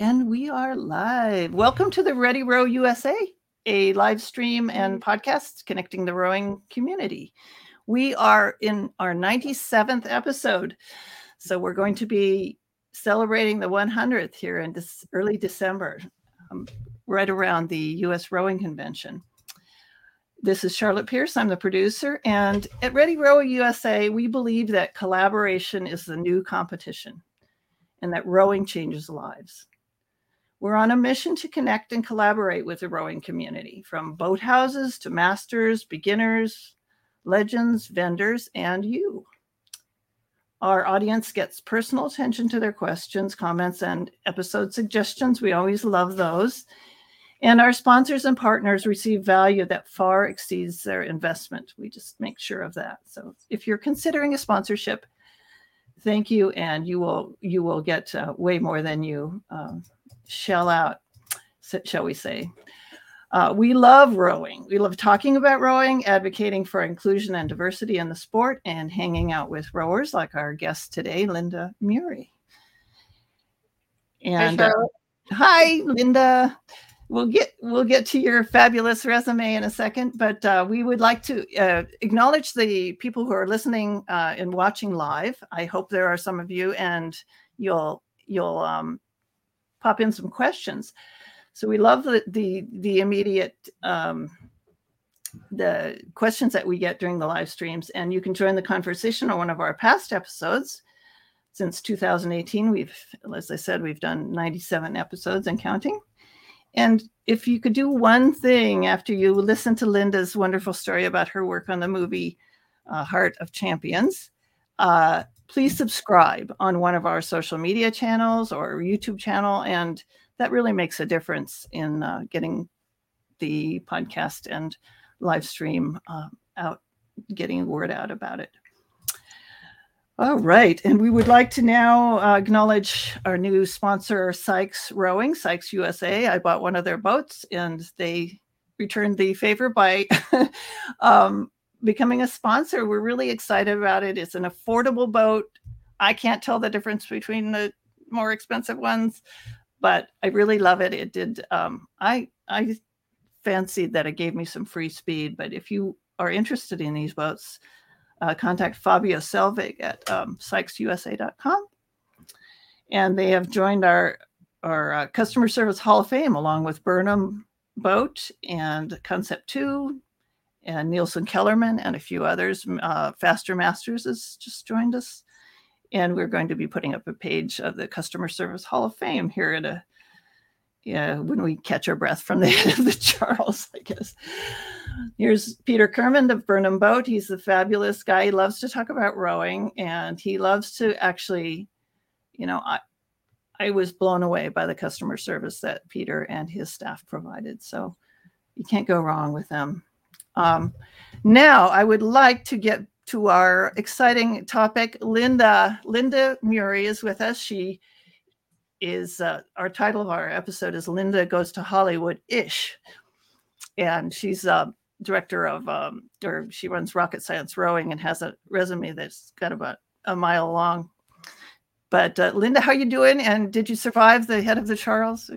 And we are live. Welcome to the Ready Row USA, a live stream and podcast connecting the rowing community. We are in our 97th episode. So we're going to be celebrating the 100th here in this early December, um, right around the US Rowing Convention. This is Charlotte Pierce. I'm the producer. And at Ready Row USA, we believe that collaboration is the new competition and that rowing changes lives. We're on a mission to connect and collaborate with the rowing community, from boathouses to masters, beginners, legends, vendors, and you. Our audience gets personal attention to their questions, comments, and episode suggestions. We always love those. And our sponsors and partners receive value that far exceeds their investment. We just make sure of that. So if you're considering a sponsorship, thank you, and you will you will get uh, way more than you um, shell out, shall we say. Uh, we love rowing. We love talking about rowing, advocating for inclusion and diversity in the sport, and hanging out with rowers like our guest today, Linda Murray. And hi, uh, hi Linda. We'll get we'll get to your fabulous resume in a second, but uh, we would like to uh, acknowledge the people who are listening uh, and watching live. I hope there are some of you, and you'll you'll um, pop in some questions. So we love the the, the immediate um, the questions that we get during the live streams, and you can join the conversation on one of our past episodes. Since 2018, we've, as I said, we've done 97 episodes and counting. And if you could do one thing after you listen to Linda's wonderful story about her work on the movie uh, Heart of Champions, uh, please subscribe on one of our social media channels or YouTube channel. And that really makes a difference in uh, getting the podcast and live stream uh, out, getting word out about it. All right. And we would like to now uh, acknowledge our new sponsor, Sykes Rowing, Sykes USA. I bought one of their boats and they returned the favor by um, becoming a sponsor. We're really excited about it. It's an affordable boat. I can't tell the difference between the more expensive ones, but I really love it. It did. Um, I I fancied that it gave me some free speed. But if you are interested in these boats, uh, contact Fabio Selvig at um, SykesUSA.com. And they have joined our our uh, customer service hall of fame along with Burnham Boat and Concept Two and Nielsen Kellerman and a few others. Uh, Faster Masters has just joined us. And we're going to be putting up a page of the Customer Service Hall of Fame here at a, yeah, when we catch our breath from the head of the Charles, I guess. Here's Peter Kermond of Burnham Boat. He's a fabulous guy. He loves to talk about rowing and he loves to actually, you know, I, I was blown away by the customer service that Peter and his staff provided. So you can't go wrong with them. Um, now, I would like to get to our exciting topic. Linda Linda Murray is with us. She is uh, our title of our episode is Linda Goes to Hollywood ish, and she's a uh, director of um, or she runs Rocket Science Rowing and has a resume that's got about a mile long. But uh, Linda, how you doing? And did you survive the head of the Charles?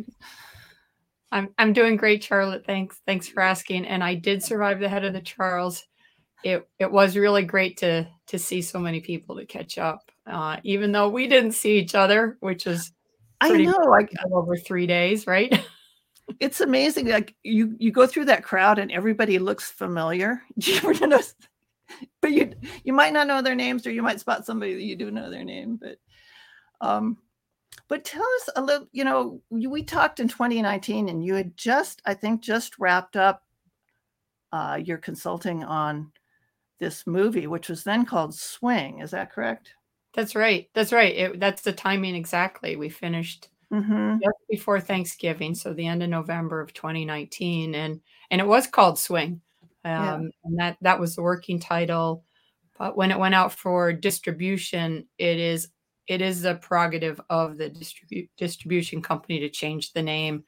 I'm I'm doing great, Charlotte. Thanks. Thanks for asking. And I did survive the head of the Charles. It it was really great to to see so many people to catch up. Uh, even though we didn't see each other, which is I know like over three days, right? it's amazing. Like you you go through that crowd and everybody looks familiar. Do you ever notice? But you you might not know their names, or you might spot somebody that you do know their name. But um, but tell us a little, you know, we talked in 2019 and you had just, I think, just wrapped up uh, your consulting on this movie, which was then called Swing. Is that correct? That's right. That's right. It, that's the timing exactly. We finished mm-hmm. just before Thanksgiving, so the end of November of 2019, and and it was called Swing, um, yeah. and that that was the working title. But when it went out for distribution, it is it is the prerogative of the distribu- distribution company to change the name.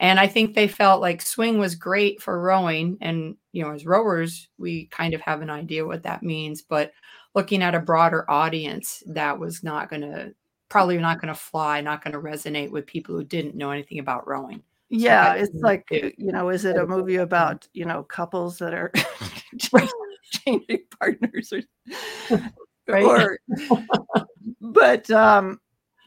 And I think they felt like swing was great for rowing. And, you know, as rowers, we kind of have an idea what that means. But looking at a broader audience, that was not going to probably not going to fly, not going to resonate with people who didn't know anything about rowing. Yeah, so it's like you know, is it a movie about you know couples that are changing partners or, right. or but um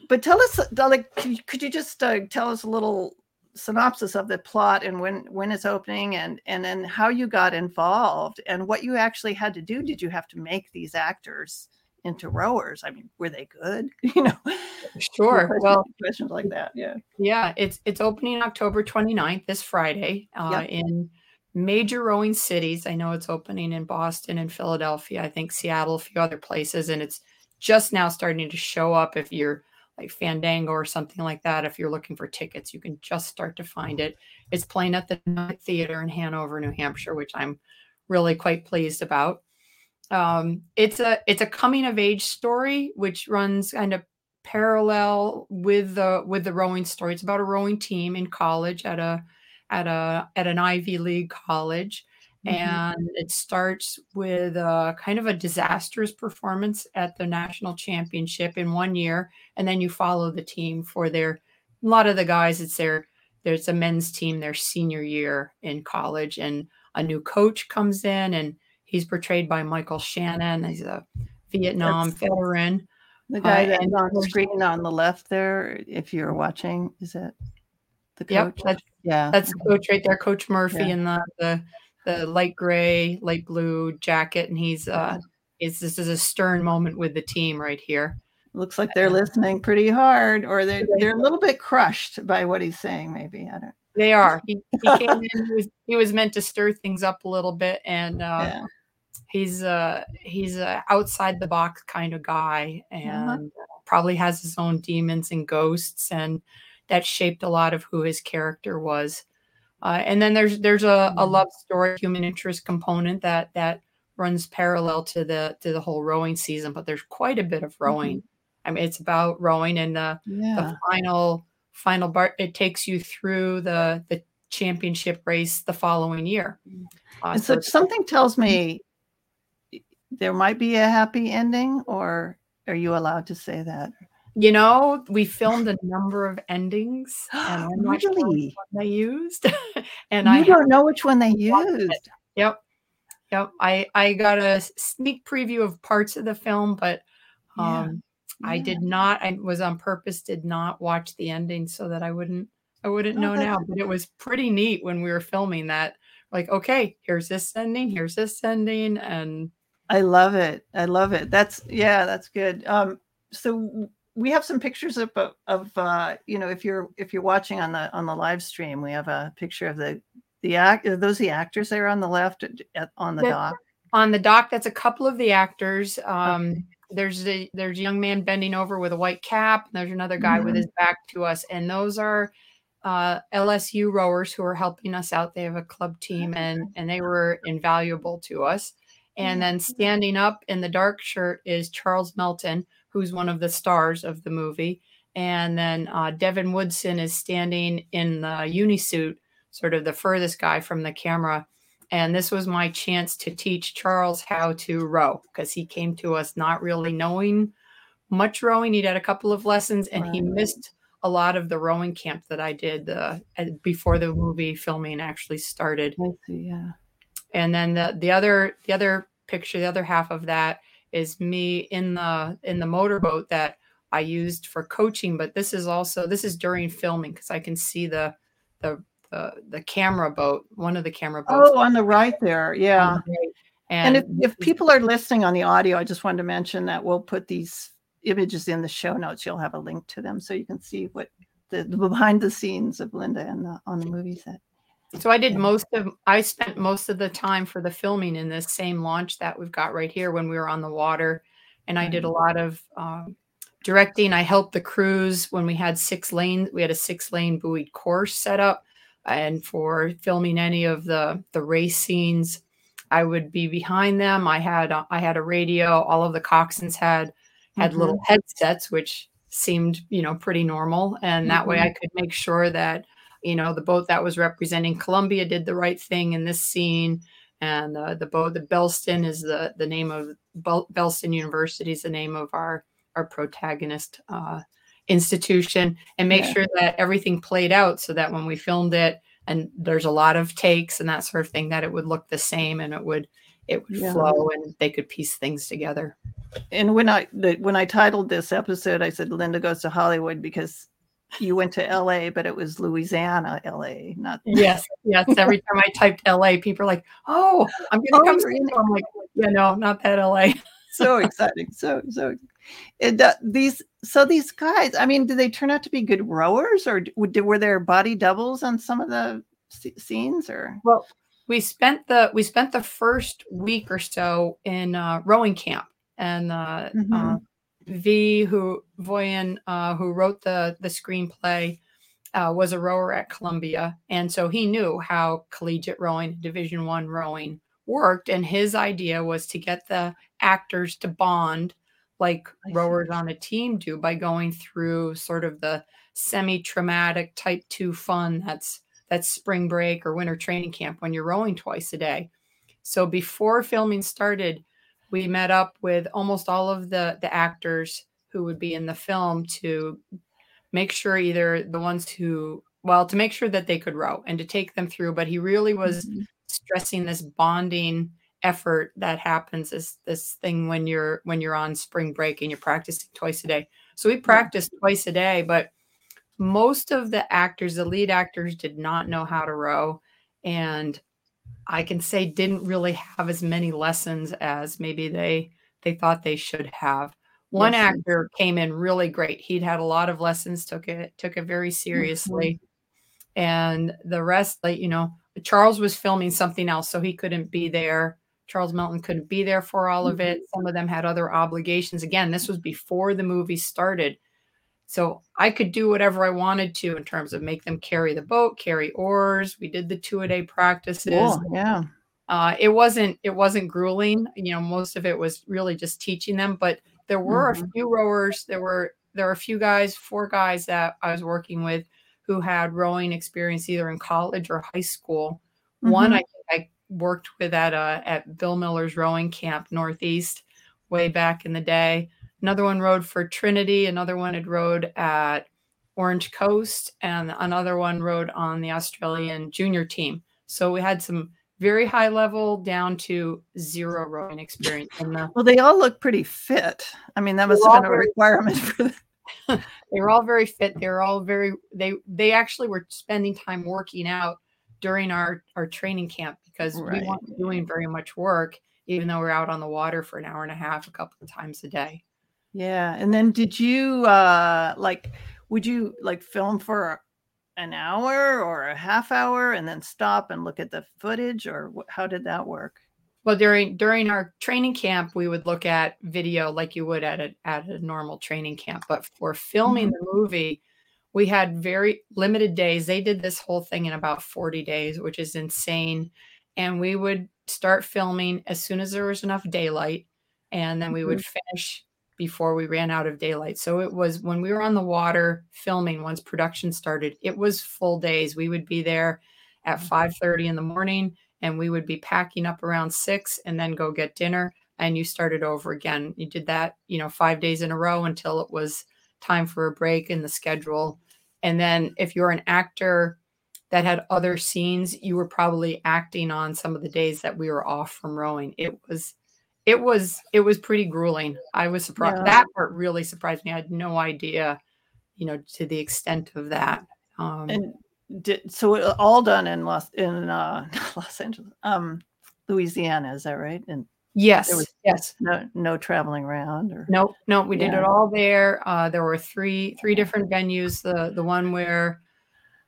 but tell us like could you just uh, tell us a little synopsis of the plot and when when it's opening and and then how you got involved and what you actually had to do? Did you have to make these actors into rowers? I mean were they good? You know? Sure. Questions, well questions like that yeah. Yeah it's it's opening october 29th this friday uh, yep. in major rowing cities i know it's opening in boston and philadelphia i think seattle a few other places and it's just now starting to show up if you're like Fandango or something like that. If you're looking for tickets, you can just start to find it. It's playing at the Night Theater in Hanover, New Hampshire, which I'm really quite pleased about. Um, it's a it's a coming of age story which runs kind of parallel with the with the rowing story. It's about a rowing team in college at a at a at an Ivy League college Mm-hmm. And it starts with a kind of a disastrous performance at the national championship in one year. And then you follow the team for their, a lot of the guys, it's their, there's a men's team, their senior year in college. And a new coach comes in and he's portrayed by Michael Shannon. He's a Vietnam That's veteran. The guy uh, that's on screen on the left there, if you're watching, is it the coach? Yep, that's, yeah. That's coach right there, Coach Murphy yeah. in the, the the light gray, light blue jacket, and he's uh, is this is a stern moment with the team right here. Looks like they're listening pretty hard, or they're they're a little bit crushed by what he's saying. Maybe I don't. They are. He, he came in. He was, he was, meant to stir things up a little bit, and uh, yeah. he's uh he's a outside the box kind of guy, uh-huh. and uh-huh. probably has his own demons and ghosts, and that shaped a lot of who his character was. Uh, and then there's there's a, a mm-hmm. love story, human interest component that that runs parallel to the to the whole rowing season. But there's quite a bit of rowing. Mm-hmm. I mean, it's about rowing, and the, yeah. the final final part it takes you through the the championship race the following year. Uh, and so, so something tells me there might be a happy ending, or are you allowed to say that? You know, we filmed a number of endings, and I'm not really? sure which one they used. and you I don't know which one they used. It. Yep, yep. I I got a sneak preview of parts of the film, but um, yeah. I did not. I was on purpose did not watch the ending so that I wouldn't I wouldn't oh, know now. But it was pretty neat when we were filming that. Like, okay, here's this ending, here's this ending, and I love it. I love it. That's yeah, that's good. Um, so we have some pictures of of uh, you know if you're if you're watching on the on the live stream, we have a picture of the the act. Are those the actors there on the left at, on the dock? On the dock, that's a couple of the actors. Um, okay. There's a there's a young man bending over with a white cap. there's another guy mm-hmm. with his back to us, and those are uh, LSU rowers who are helping us out. They have a club team, and and they were invaluable to us. And then standing up in the dark shirt is Charles Melton, who's one of the stars of the movie. And then uh, Devin Woodson is standing in the unisuit, sort of the furthest guy from the camera. And this was my chance to teach Charles how to row because he came to us not really knowing much rowing. He'd had a couple of lessons and he missed a lot of the rowing camp that I did uh, before the movie filming actually started. I see, yeah. And then the the other the other picture, the other half of that is me in the in the motorboat that I used for coaching, but this is also this is during filming because I can see the the the the camera boat, one of the camera boats. Oh, on the right there, yeah. And, and if, if people are listening on the audio, I just wanted to mention that we'll put these images in the show notes. You'll have a link to them so you can see what the, the behind the scenes of Linda and the, on the movie set. So I did most of I spent most of the time for the filming in this same launch that we've got right here when we were on the water, and I did a lot of um, directing. I helped the crews when we had six lanes. We had a six lane buoyed course set up, and for filming any of the the race scenes, I would be behind them. I had I had a radio. All of the coxswains had had mm-hmm. little headsets, which seemed you know pretty normal, and mm-hmm. that way I could make sure that you know the boat that was representing Columbia did the right thing in this scene and uh, the boat the Belsten is the the name of Bel- Belsten University is the name of our our protagonist uh, institution and make yeah. sure that everything played out so that when we filmed it and there's a lot of takes and that sort of thing that it would look the same and it would it would yeah. flow and they could piece things together and when i the, when i titled this episode i said linda goes to hollywood because you went to la but it was louisiana la not yes yes every time i typed la people are like oh i'm gonna oh, come see i'm like yeah no not that la so exciting so so it, uh, these so these guys i mean did they turn out to be good rowers or did, were there body doubles on some of the scenes or? Well we spent the we spent the first week or so in uh, rowing camp and uh, mm-hmm. V who Vojin uh, who wrote the the screenplay uh, was a rower at columbia. And so he knew how collegiate rowing division one rowing worked. And his idea was to get the actors to bond like rowers on a team do by going through sort of the semi-traumatic type 2 fun that's that's spring break or winter training camp when you're rowing twice a day. So before filming started, we met up with almost all of the the actors who would be in the film to make sure either the ones who well to make sure that they could row and to take them through but he really was mm-hmm. stressing this bonding effort that happens is this thing when you're when you're on spring break and you're practicing twice a day. So we practiced twice a day, but most of the actors, the lead actors, did not know how to row, and I can say didn't really have as many lessons as maybe they they thought they should have. One yes. actor came in really great. He'd had a lot of lessons, took it took it very seriously, mm-hmm. and the rest, like you know, Charles was filming something else, so he couldn't be there. Charles Melton couldn't be there for all of it. Mm-hmm. Some of them had other obligations. Again, this was before the movie started. So I could do whatever I wanted to in terms of make them carry the boat, carry oars. We did the two a day practices. Cool. Yeah. Uh, it wasn't it wasn't grueling. You know, most of it was really just teaching them. But there were mm-hmm. a few rowers. There were there were a few guys, four guys that I was working with who had rowing experience either in college or high school. Mm-hmm. One I I worked with at uh, at Bill Miller's rowing camp Northeast way back in the day. Another one rode for Trinity. Another one had rode at Orange Coast, and another one rode on the Australian junior team. So we had some very high level down to zero rowing experience. The, well, they all look pretty fit. I mean, that must have been a very, requirement for them. they were all very fit. They were all very they they actually were spending time working out during our our training camp because right. we weren't doing very much work, even though we're out on the water for an hour and a half a couple of times a day. Yeah. And then did you uh like would you like film for an hour or a half hour and then stop and look at the footage or wh- how did that work? Well, during during our training camp, we would look at video like you would at a at a normal training camp. But for filming mm-hmm. the movie, we had very limited days. They did this whole thing in about 40 days, which is insane. And we would start filming as soon as there was enough daylight. And then we would mm-hmm. finish before we ran out of daylight. So it was when we were on the water filming once production started, it was full days. We would be there at 5:30 mm-hmm. in the morning and we would be packing up around 6 and then go get dinner and you started over again. You did that, you know, 5 days in a row until it was time for a break in the schedule. And then if you're an actor that had other scenes, you were probably acting on some of the days that we were off from rowing. It was it was it was pretty grueling. I was surprised. Yeah. That part really surprised me. I had no idea, you know, to the extent of that. Um, and did, so all done in Los in uh, Los Angeles, um, Louisiana. Is that right? And yes, there was yes, no no traveling around or no no. We yeah. did it all there. Uh, there were three three different venues. The the one where.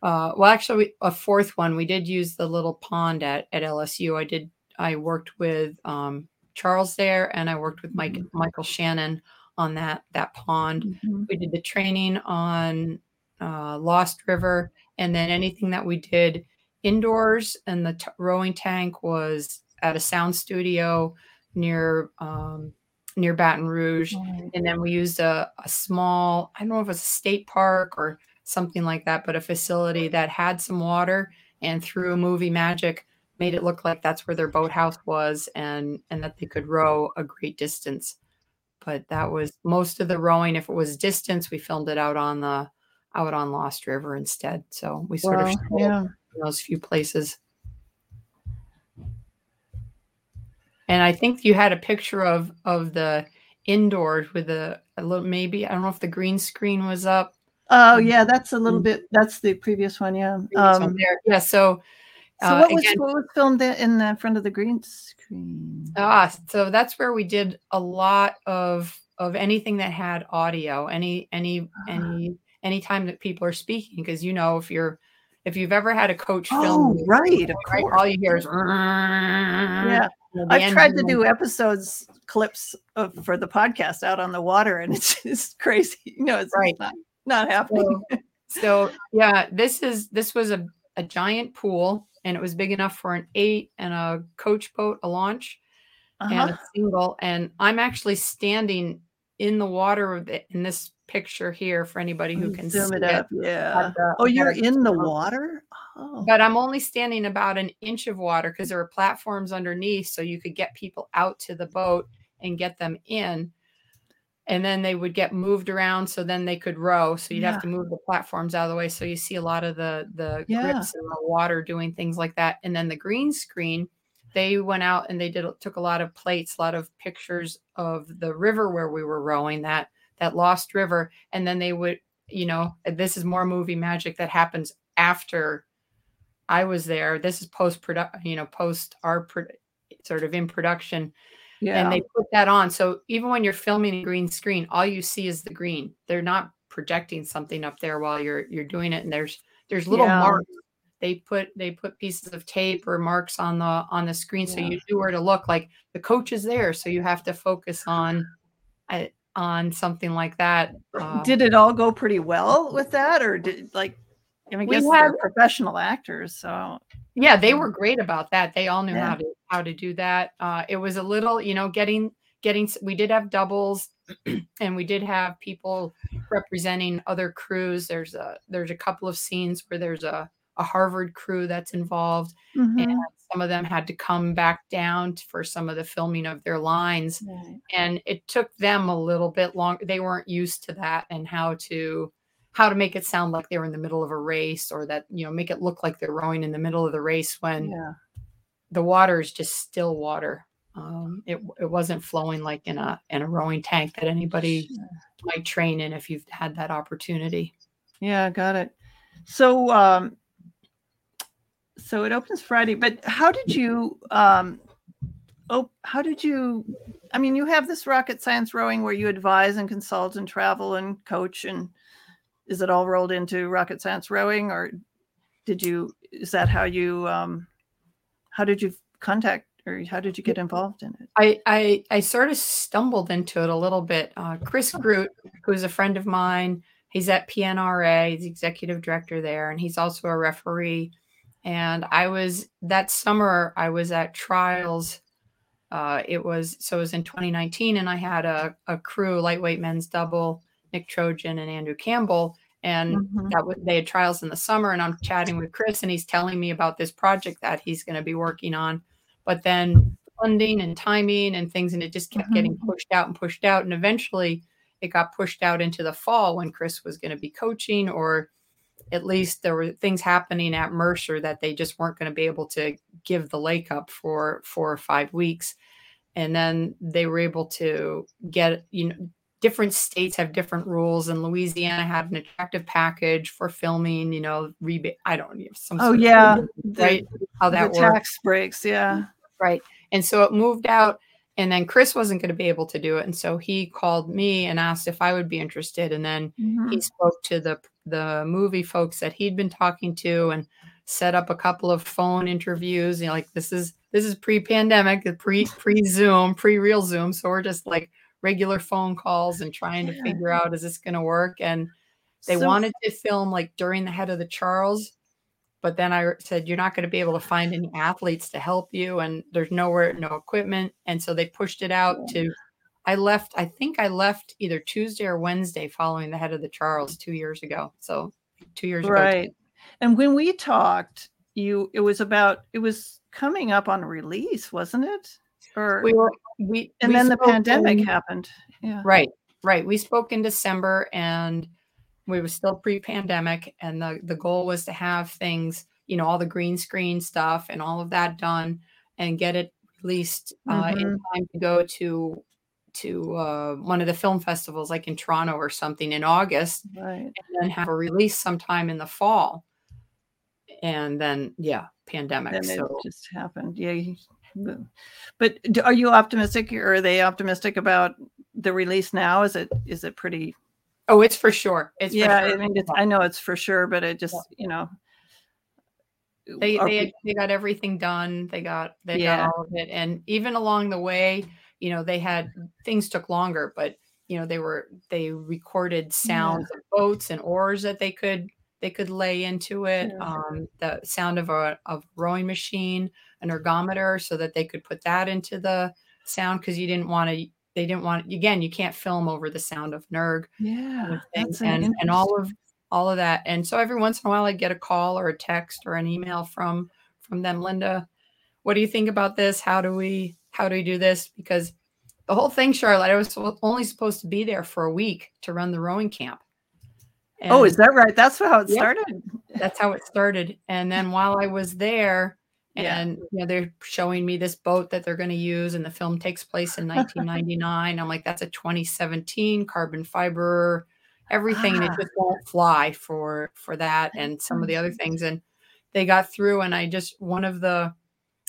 Uh, well, actually, a fourth one. We did use the little pond at, at LSU. I did. I worked with um, Charles there, and I worked with Mike mm-hmm. Michael Shannon on that that pond. Mm-hmm. We did the training on uh, Lost River, and then anything that we did indoors and the t- rowing tank was at a sound studio near um, near Baton Rouge, mm-hmm. and then we used a, a small I don't know if it was a state park or something like that, but a facility that had some water. And through a movie magic, made it look like that's where their boathouse was and and that they could row a great distance but that was most of the rowing. If it was distance, we filmed it out on the out on Lost River instead. So we sort well, of yeah those few places. And I think you had a picture of of the indoors with a, a little maybe I don't know if the green screen was up. Oh yeah, that's a little mm. bit. That's the previous one. Yeah. Um, yeah. So. So uh, what was again, what was filmed in the front of the green screen? Ah, so that's where we did a lot of of anything that had audio, any any any any time that people are speaking, because you know if you're if you've ever had a coach film, oh, right, right, all you hear is yeah. I've tried to do episodes clips of, for the podcast out on the water, and it's just crazy. You know, it's right. not not happening. So, so yeah, this is this was a a giant pool, and it was big enough for an eight and a coach boat, a launch, uh-huh. and a single. And I'm actually standing in the water in this picture here for anybody who can zoom it up. It. Yeah. The, oh, you're in the water? Oh. But I'm only standing about an inch of water because there are platforms underneath so you could get people out to the boat and get them in. And then they would get moved around so then they could row. So you'd yeah. have to move the platforms out of the way. So you see a lot of the the yeah. grips in the water doing things like that. And then the green screen, they went out and they did took a lot of plates, a lot of pictures of the river where we were rowing that that lost river and then they would you know this is more movie magic that happens after i was there this is post production you know post our pro- sort of in production yeah. and they put that on so even when you're filming a green screen all you see is the green they're not projecting something up there while you're you're doing it and there's there's little yeah. marks they put they put pieces of tape or marks on the on the screen yeah. so you knew where to look like the coach is there so you have to focus on I, on something like that. Uh, did it all go pretty well with that, or did like? I mean, guess had, they're professional actors, so yeah, they were great about that. They all knew yeah. how to how to do that. Uh, it was a little, you know, getting getting. We did have doubles, and we did have people representing other crews. There's a there's a couple of scenes where there's a a Harvard crew that's involved, mm-hmm. and some of them had to come back down for some of the filming of their lines right. and it took them a little bit longer they weren't used to that and how to how to make it sound like they were in the middle of a race or that you know make it look like they're rowing in the middle of the race when yeah. The water is just still water. Um, it, it wasn't flowing like in a in a rowing tank that anybody might train in if you've had that opportunity. Yeah got it. So um so it opens Friday. But how did you um oh how did you I mean you have this rocket science rowing where you advise and consult and travel and coach and is it all rolled into rocket science rowing or did you is that how you um how did you contact or how did you get involved in it? I I, I sort of stumbled into it a little bit. Uh, Chris Groot, who's a friend of mine, he's at PNRA, he's executive director there, and he's also a referee and I was that summer I was at trials. Uh, it was so it was in 2019, and I had a, a crew lightweight men's double, Nick Trojan and Andrew Campbell, and mm-hmm. that was, they had trials in the summer. And I'm chatting with Chris, and he's telling me about this project that he's going to be working on, but then funding and timing and things, and it just kept mm-hmm. getting pushed out and pushed out, and eventually it got pushed out into the fall when Chris was going to be coaching or at least there were things happening at Mercer that they just weren't going to be able to give the lake up for four or five weeks. And then they were able to get, you know, different states have different rules and Louisiana had an attractive package for filming, you know, rebate. I don't know. Some oh, yeah. right. The, How that works. tax breaks. Yeah. Right. And so it moved out and then Chris wasn't going to be able to do it. And so he called me and asked if I would be interested. And then mm-hmm. he spoke to the the movie folks that he'd been talking to and set up a couple of phone interviews. You know, like this is this is pre-pandemic, pre pre Zoom, pre real Zoom. So we're just like regular phone calls and trying to figure out is this going to work. And they so, wanted to film like during the head of the Charles, but then I said you're not going to be able to find any athletes to help you, and there's nowhere, no equipment, and so they pushed it out to I left, I think I left either Tuesday or Wednesday following the head of the Charles two years ago. So two years right. ago. Right. And when we talked, you it was about it was coming up on release, wasn't it? Or we were we and we then the pandemic in, happened. Yeah. Right. Right. We spoke in December and we were still pre-pandemic and the the goal was to have things, you know, all the green screen stuff and all of that done and get it released uh, mm-hmm. in time to go to to uh, one of the film festivals like in Toronto or something in August right. and then have a release sometime in the fall. And then yeah, pandemic. Then so it just happened. Yeah. But are you optimistic or are they optimistic about the release now? Is it is it pretty Oh, it's for sure. It's yeah. Sure. I mean, I know it's for sure, but it just yeah. you know. They they they got everything done. They got they yeah. got all of it, and even along the way, you know, they had things took longer, but you know they were they recorded sounds yeah. of boats and oars that they could they could lay into it. Um, the sound of a of rowing machine, an ergometer, so that they could put that into the sound because you didn't want to they didn't want again you can't film over the sound of nerg yeah and, and, and all of all of that. And so every once in a while i'd get a call or a text or an email from from them linda what do you think about this? How do we how do we do this? Because the whole thing charlotte i was only supposed to be there for a week to run the rowing camp. Oh, and oh is that right? That's how it started. That's how it started. And then while i was there and you know they're showing me this boat that they're going to use and the film takes place in 1999 i'm like that's a 2017 carbon fiber everything ah. and it just won't fly for for that and some of the other things and they got through and i just one of the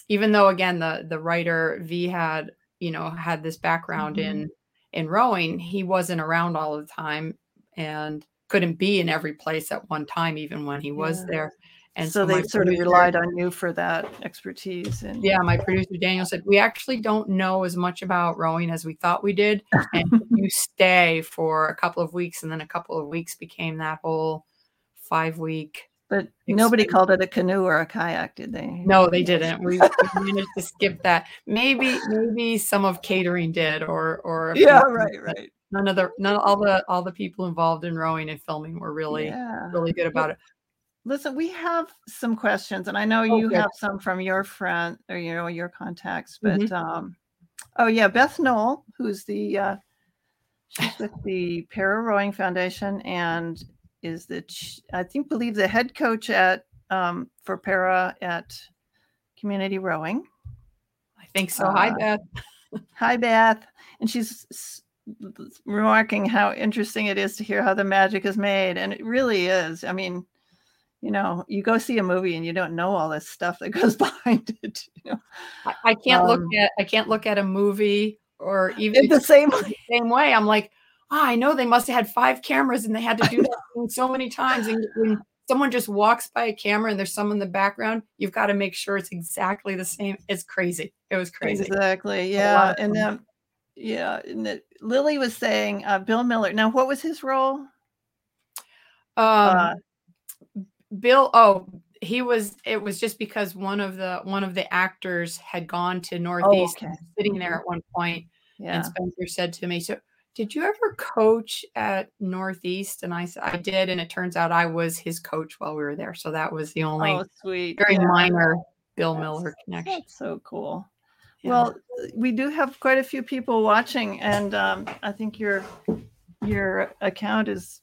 even though again the the writer v had you know had this background mm-hmm. in in rowing he wasn't around all the time and couldn't be in every place at one time even when he was yeah. there and so, so they sort producer, of relied on you for that expertise. And yeah, my producer Daniel said, We actually don't know as much about rowing as we thought we did. And you stay for a couple of weeks, and then a couple of weeks became that whole five week. But nobody called it a canoe or a kayak, did they? No, they didn't. We, we managed to skip that. Maybe, maybe some of catering did, or or yeah, right, right. None of the none all the all the people involved in rowing and filming were really yeah. really good about it. Listen, we have some questions, and I know you okay. have some from your friend or you know your contacts. But mm-hmm. um, oh yeah, Beth Knoll, who's the uh, she's with the Para Rowing Foundation and is the I think believe the head coach at um, for Para at Community Rowing. I think so. Uh, hi Beth. hi Beth, and she's remarking how interesting it is to hear how the magic is made, and it really is. I mean you know, you go see a movie and you don't know all this stuff that goes behind it. You know? I, I can't um, look at I can't look at a movie or even the same way. The same way. I'm like, oh, I know they must have had five cameras and they had to do that so many times. And when someone just walks by a camera and there's someone in the background, you've got to make sure it's exactly the same. It's crazy. It was crazy. Exactly. Yeah. And then, yeah. And the, Lily was saying uh, Bill Miller. Now, what was his role? Um, uh, Bill, oh, he was. It was just because one of the one of the actors had gone to oh, Northeast, oh, okay. sitting there mm-hmm. at one point, yeah. and Spencer said to me, "So, did you ever coach at Northeast?" And I said, "I did," and it turns out I was his coach while we were there. So that was the only oh, sweet, very yeah. minor Bill that's, Miller connection. That's so cool. Yeah. Well, we do have quite a few people watching, and um, I think your your account is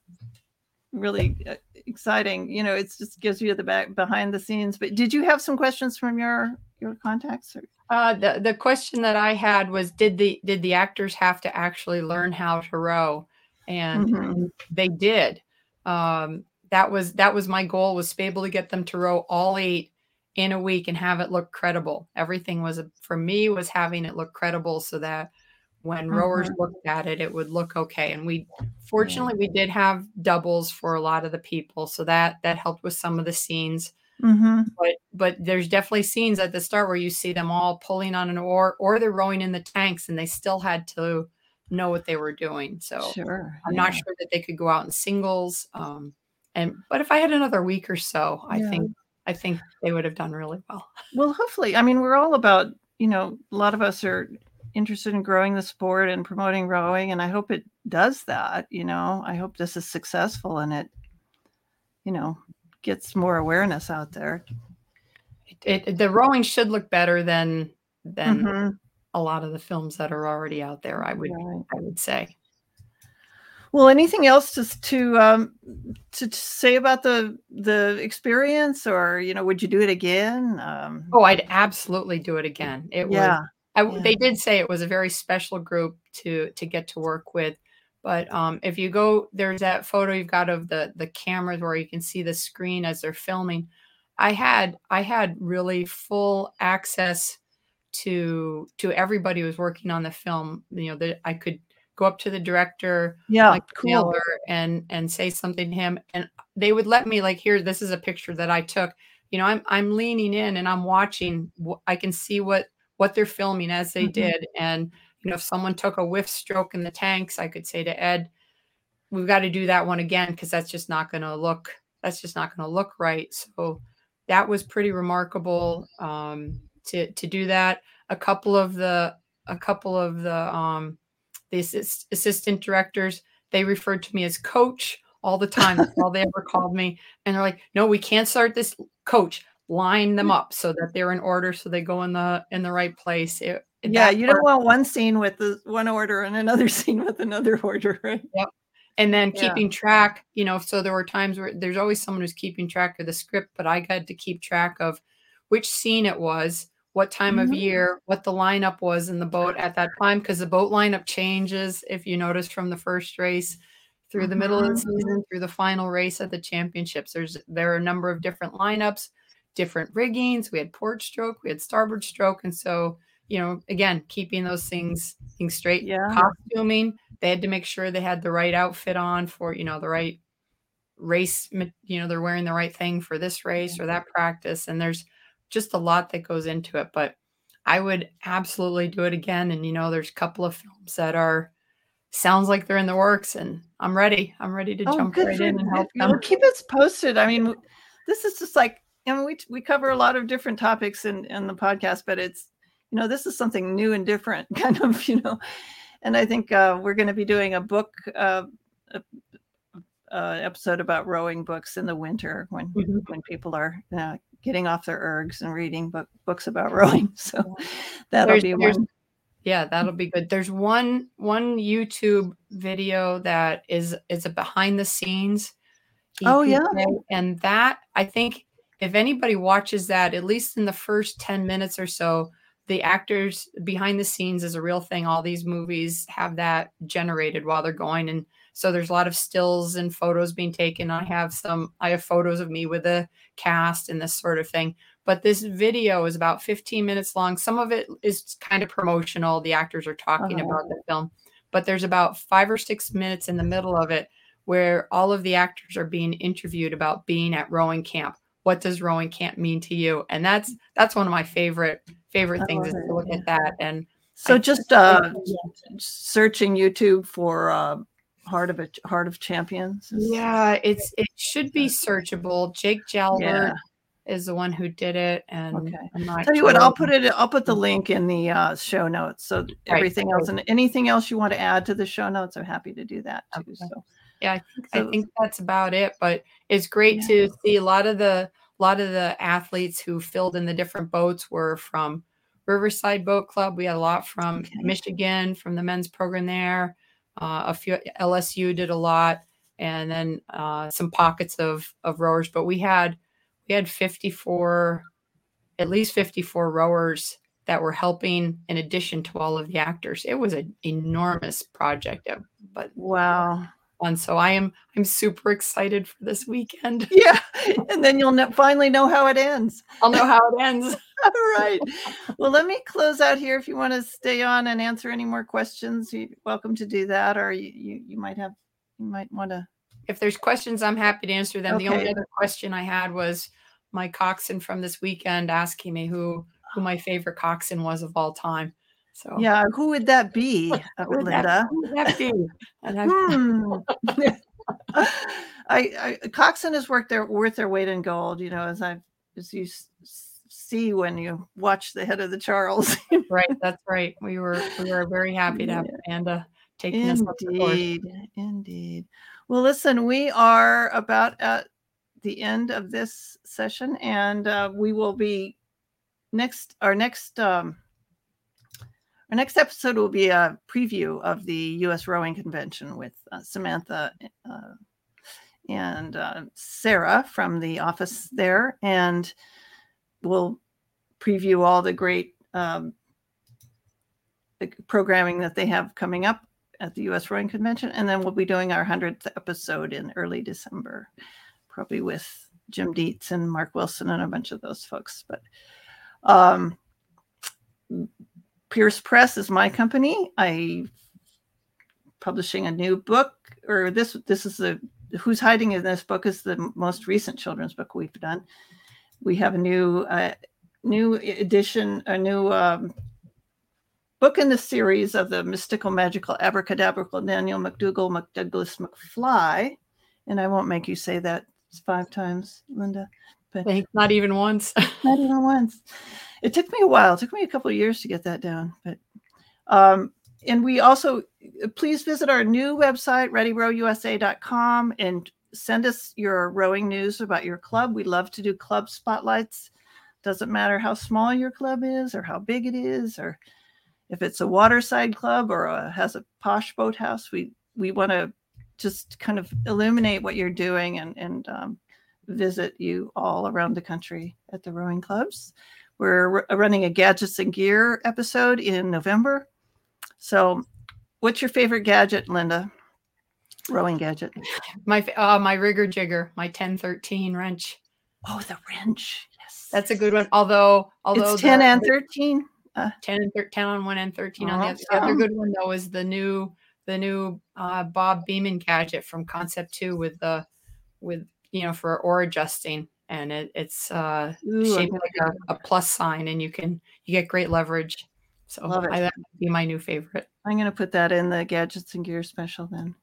really uh, exciting. You know, it just gives you the back behind the scenes. But did you have some questions from your your contacts? Or? Uh, the the question that I had was did the did the actors have to actually learn how to row, and mm-hmm. they did. Um, that was that was my goal was to be able to get them to row all eight in a week and have it look credible. Everything was for me was having it look credible so that when mm-hmm. rowers looked at it, it would look okay. And we fortunately we did have doubles for a lot of the people, so that that helped with some of the scenes. Mm-hmm. But but there's definitely scenes at the start where you see them all pulling on an oar or they're rowing in the tanks, and they still had to know what they were doing. So sure, I'm yeah. not sure that they could go out in singles. Um, and but if I had another week or so, I yeah. think I think they would have done really well. Well, hopefully, I mean, we're all about you know a lot of us are interested in growing the sport and promoting rowing and i hope it does that you know i hope this is successful and it you know gets more awareness out there it, it the rowing should look better than than mm-hmm. a lot of the films that are already out there. I would right. I would say. Well, anything else to to um, to say about the the experience, or you know, would you do it again? Um, oh, I'd absolutely do it again. It yeah. was. I, yeah. They did say it was a very special group to to get to work with. But um, if you go, there's that photo you've got of the the cameras where you can see the screen as they're filming. I had I had really full access to to everybody who was working on the film. You know, that I could go up to the director, yeah, like cool. and and say something to him, and they would let me like here. This is a picture that I took. You know, I'm I'm leaning in and I'm watching. I can see what what they're filming as they mm-hmm. did, and you know, if someone took a whiff stroke in the tanks, I could say to Ed, "We've got to do that one again because that's just not going to look. That's just not going to look right." So that was pretty remarkable um, to to do that. A couple of the a couple of the um, the assist, assistant directors they referred to me as coach all the time. That's all they ever called me. And they're like, no, we can't start this coach. Line them up so that they're in order, so they go in the in the right place. It, yeah, you part, don't want one scene with the one order and another scene with another order, right? Yep. And then yeah. keeping track, you know, so there were times where there's always someone who's keeping track of the script, but I got to keep track of which scene it was, what time mm-hmm. of year, what the lineup was in the boat at that time, because the boat lineup changes, if you notice from the first race through the middle of the mm-hmm. season through the final race at the championships. There's there are a number of different lineups, different riggings. We had port stroke, we had starboard stroke, and so you know, again, keeping those things things straight. Yeah. Costuming, they had to make sure they had the right outfit on for you know the right race. You know, they're wearing the right thing for this race or that practice, and there's just a lot that goes into it. But I would absolutely do it again. And you know, there's a couple of films that are sounds like they're in the works, and I'm ready. I'm ready to oh, jump right in and help them. keep us posted. I mean, this is just like Mean, we we cover a lot of different topics in in the podcast, but it's you know this is something new and different, kind of you know. And I think uh, we're going to be doing a book. Uh, a, uh, episode about rowing books in the winter when mm-hmm. when people are uh, getting off their ergs and reading book, books about rowing. So that'll there's, be one. Yeah, that'll be good. There's one one YouTube video that is is a behind the scenes. Oh yeah, and that I think if anybody watches that, at least in the first ten minutes or so, the actors behind the scenes is a real thing. All these movies have that generated while they're going and so there's a lot of stills and photos being taken. I have some, I have photos of me with the cast and this sort of thing. But this video is about 15 minutes long. Some of it is kind of promotional. The actors are talking uh-huh. about the film, but there's about five or six minutes in the middle of it where all of the actors are being interviewed about being at rowing camp. What does rowing camp mean to you? And that's that's one of my favorite favorite things is to look at that and so I just uh, searching YouTube for uh, Heart of a Heart of Champions? Yeah, it's it should be searchable. Jake Jalbert yeah. is the one who did it, and okay. Tell you what, I'll put it. I'll put the link in the uh, show notes. So right. everything else and anything else you want to add to the show notes, I'm happy to do that too. Okay. So yeah, I think, so, I think that's about it. But it's great yeah. to see a lot of the a lot of the athletes who filled in the different boats were from Riverside Boat Club. We had a lot from okay. Michigan, from the men's program there. Uh, a few LSU did a lot, and then uh, some pockets of of rowers. But we had we had 54, at least 54 rowers that were helping in addition to all of the actors. It was an enormous project, uh, but wow. And so I am I'm super excited for this weekend. Yeah, and then you'll finally know how it ends. I'll know how it ends. All right. Well, let me close out here. If you want to stay on and answer any more questions, you're welcome to do that. Or you, you, you might have, you might want to. If there's questions, I'm happy to answer them. Okay. The only other question I had was my coxswain from this weekend asking me who who my favorite coxswain was of all time. So yeah, who would that be, who would Linda? That, who would that be? hmm. I, I coxswain has worked their worth their weight in gold. You know, as I've as you see when you watch the head of the Charles. right, that's right. We were we were very happy to have Amanda taking indeed, us. Indeed, indeed. Well, listen, we are about at the end of this session, and uh, we will be next. Our next um, our next episode will be a preview of the U.S. Rowing Convention with uh, Samantha uh, and uh, Sarah from the office there, and we'll preview all the great um, programming that they have coming up at the U.S. Rowing Convention, and then we'll be doing our hundredth episode in early December, probably with Jim Dietz and Mark Wilson and a bunch of those folks. But um, Pierce Press is my company. I publishing a new book, or this this is the Who's Hiding in This book is the most recent children's book we've done. We have a new uh, new edition, a new um, book in the series of the mystical, magical, abracadabra Daniel McDougall McDouglas McFly, and I won't make you say that five times, Linda. But not even once. not even once. It took me a while. It took me a couple of years to get that down, but um, and we also please visit our new website readyrowusa.com and send us your rowing news about your club we love to do club spotlights doesn't matter how small your club is or how big it is or if it's a waterside club or a, has a posh boathouse we we want to just kind of illuminate what you're doing and and um, visit you all around the country at the rowing clubs we're running a gadgets and gear episode in november so, what's your favorite gadget, Linda? Rowing gadget. My uh, my rigger jigger, my 1013 wrench. Oh, the wrench. Yes. That's a good one. Although although it's 10 the, and 13. Uh, 10 and 13 on one and 13 on the other. The other good one though is the new the new uh, Bob Beeman gadget from Concept 2 with the with you know for or adjusting and it, it's uh, Ooh, shaped like a, a plus sign and you can you get great leverage so Love it. I, that would be my new favorite. I'm going to put that in the gadgets and gear special then.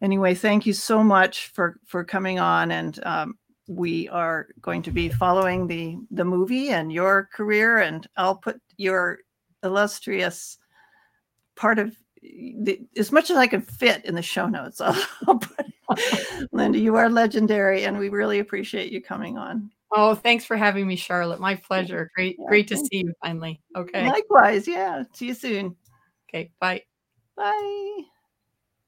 Anyway, thank you so much for for coming on, and um, we are going to be following the the movie and your career, and I'll put your illustrious part of the, as much as I can fit in the show notes. I'll, I'll put, Linda, you are legendary, and we really appreciate you coming on. Oh, thanks for having me, Charlotte. My pleasure. Great, yeah, great to see you finally. Okay. Likewise. Yeah. See you soon. Okay. Bye. Bye.